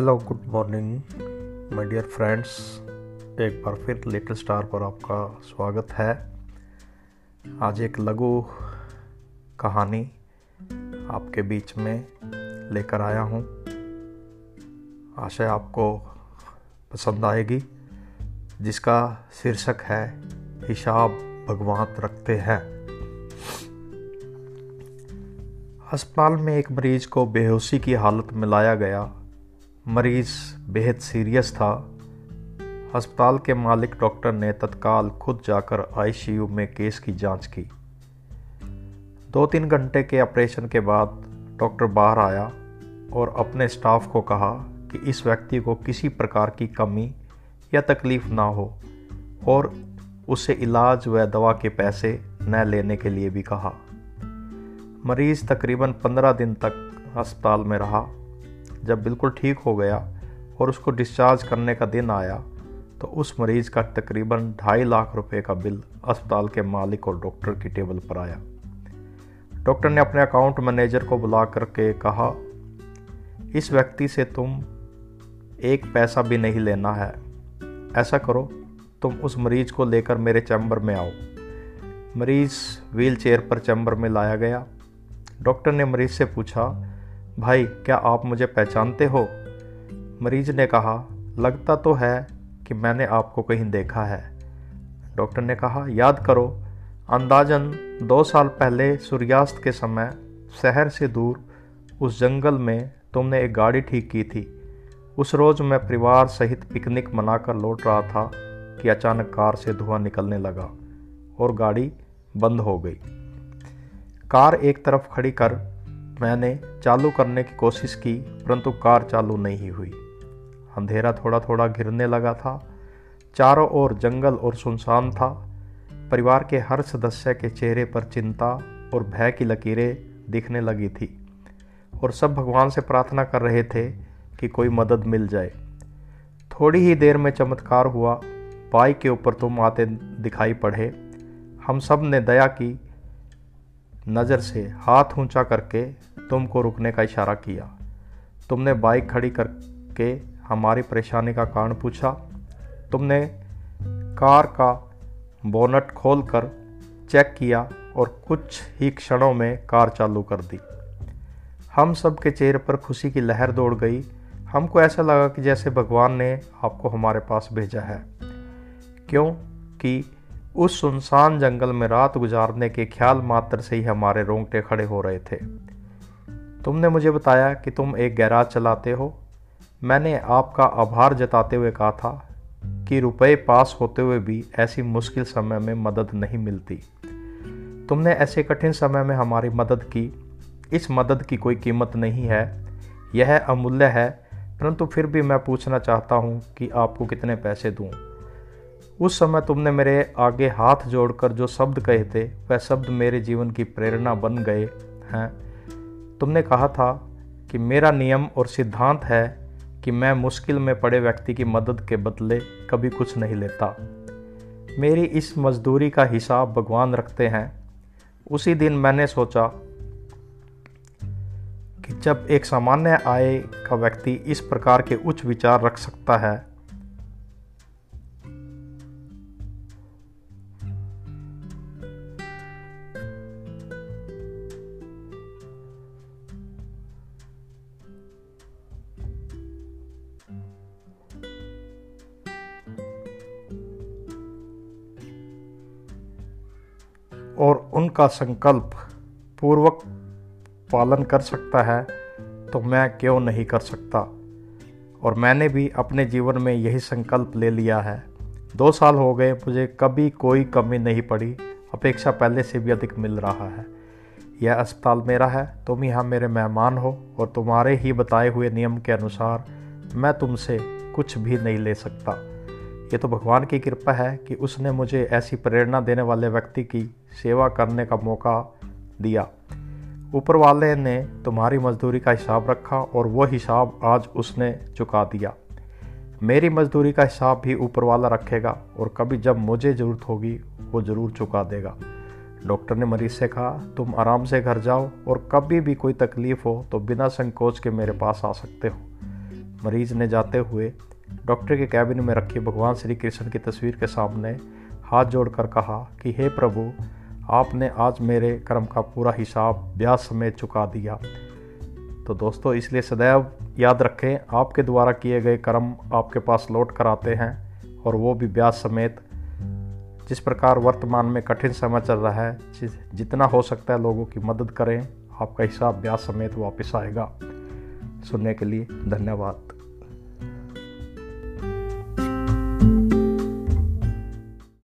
Hello good morning my dear friends एक बार फिर लिटिल स्टार पर आपका स्वागत है। आज एक लघु कहानी आपके बीच में लेकर आया हूँ। आशा आपको पसंद आएगी। जिसका शीर्षक है, हिसाब भगवान रखते हैं। अस्पताल में एक मरीज़ को बेहोशी की हालत में लाया गया। मरीज़ बेहद सीरियस था। अस्पताल के मालिक डॉक्टर ने तत्काल खुद जाकर आईसीयू में केस की जाँच की। दो तीन घंटे के ऑपरेशन के बाद डॉक्टर बाहर आया और अपने स्टाफ को कहा कि इस व्यक्ति को किसी प्रकार की कमी या तकलीफ़ ना हो और उसे इलाज व दवा के पैसे न लेने के लिए भी कहा। मरीज़ तकरीबन पंद्रह दिन तक अस्पताल में रहा। जब बिल्कुल ठीक हो गया और उसको डिस्चार्ज करने का दिन आया तो उस मरीज़ का तकरीबन ढाई लाख रुपए का बिल अस्पताल के मालिक और डॉक्टर की टेबल पर आया। डॉक्टर ने अपने अकाउंट मैनेजर को बुला करके कहा, इस व्यक्ति से तुम एक पैसा भी नहीं लेना है। ऐसा करो, तुम उस मरीज़ को लेकर मेरे चैम्बर में आओ। मरीज़ व्हील चेयर पर चैम्बर में लाया गया। डॉक्टर ने मरीज़ से पूछा भाई, क्या आप मुझे पहचानते हो? मरीज़ ने कहा, लगता तो है कि मैंने आपको कहीं देखा है। डॉक्टर ने कहा, याद करो, अंदाजन दो साल पहले सूर्यास्त के समय शहर से दूर, उस जंगल में तुमने एक गाड़ी ठीक की थी। उस रोज़ मैं परिवार सहित पिकनिक मनाकर लौट रहा था कि अचानक कार से धुआँ निकलने लगा और गाड़ी बंद हो गई। कार एक तरफ़ खड़ी कर मैंने चालू करने की कोशिश की, परंतु कार चालू नहीं हुई। अंधेरा थोड़ा थोड़ा घिरने लगा था। चारों ओर जंगल और सुनसान था। परिवार के हर सदस्य के चेहरे पर चिंता और भय की लकीरें दिखने लगी थी और सब भगवान से प्रार्थना कर रहे थे कि कोई मदद मिल जाए। थोड़ी ही देर में चमत्कार हुआ। बाइक के ऊपर तुम आते दिखाई पड़े। हम सबने दया की नज़र से हाथ ऊँचा करके तुमको रुकने का इशारा किया। तुमने बाइक खड़ी करके हमारी परेशानी का कारण पूछा। तुमने कार का बोनट खोलकर चेक किया और कुछ ही क्षणों में कार चालू कर दी। हम सब के चेहरे पर खुशी की लहर दौड़ गई। हमको ऐसा लगा कि जैसे भगवान ने आपको हमारे पास भेजा है। क्यों? कि उस सुनसान जंगल में रात गुजारने के ख्याल मात्र से ही हमारे रोंगटे खड़े हो रहे थे। तुमने मुझे बताया कि तुम एक गैराज चलाते हो। मैंने आपका आभार जताते हुए कहा था कि रुपए पास होते हुए भी ऐसी मुश्किल समय में मदद नहीं मिलती। तुमने ऐसे कठिन समय में हमारी मदद की। इस मदद की कोई कीमत नहीं है। यह अमूल्य है, परंतु फिर भी मैं पूछना चाहता हूँ कि आपको कितने पैसे दूँ? उस समय तुमने मेरे आगे हाथ जोड़कर जो शब्द कहे थे, वह शब्द मेरे जीवन की प्रेरणा बन गए हैं। तुमने कहा था कि मेरा नियम और सिद्धांत है कि मैं मुश्किल में पड़े व्यक्ति की मदद के बदले कभी कुछ नहीं लेता। मेरी इस मजदूरी का हिसाब भगवान रखते हैं। उसी दिन मैंने सोचा कि जब एक सामान्य आय का व्यक्ति इस प्रकार के उच्च विचार रख सकता है और उनका संकल्प पूर्वक पालन कर सकता है तो मैं क्यों नहीं कर सकता? और मैंने भी अपने जीवन में यही संकल्प ले लिया है। दो साल हो गए, मुझे कभी कोई कमी नहीं पड़ी। अपेक्षा पहले से भी अधिक मिल रहा है। यह अस्पताल मेरा है, तुम यहाँ मेरे मेहमान हो और तुम्हारे ही बताए हुए नियम के अनुसार मैं तुमसे कुछ भी नहीं ले सकता। ये तो भगवान की कृपा है कि उसने मुझे ऐसी प्रेरणा देने वाले व्यक्ति की सेवा करने का मौका दिया। ऊपर वाले ने तुम्हारी मजदूरी का हिसाब रखा और वो हिसाब आज उसने चुका दिया। मेरी मजदूरी का हिसाब भी ऊपर वाला रखेगा और कभी जब मुझे ज़रूरत होगी, वो ज़रूर चुका देगा। डॉक्टर ने मरीज़ से कहा, तुम आराम से घर जाओ और कभी भी कोई तकलीफ़ हो तो बिना संकोच के मेरे पास आ सकते हो। मरीज़ ने जाते हुए डॉक्टर के कैबिन में रखी भगवान श्री कृष्ण की तस्वीर के सामने हाथ जोड़कर कहा कि, हे प्रभु, आपने आज मेरे कर्म का पूरा हिसाब ब्याज समेत चुका दिया। तो दोस्तों, इसलिए सदैव याद रखें, आपके द्वारा किए गए कर्म आपके पास लौट कर आते हैं और वो भी ब्याज समेत। जिस प्रकार वर्तमान में कठिन समय चल रहा है जितना हो सकता है लोगों की मदद करें, आपका हिसाब ब्याज समेत वापस आएगा। सुनने के लिए धन्यवाद।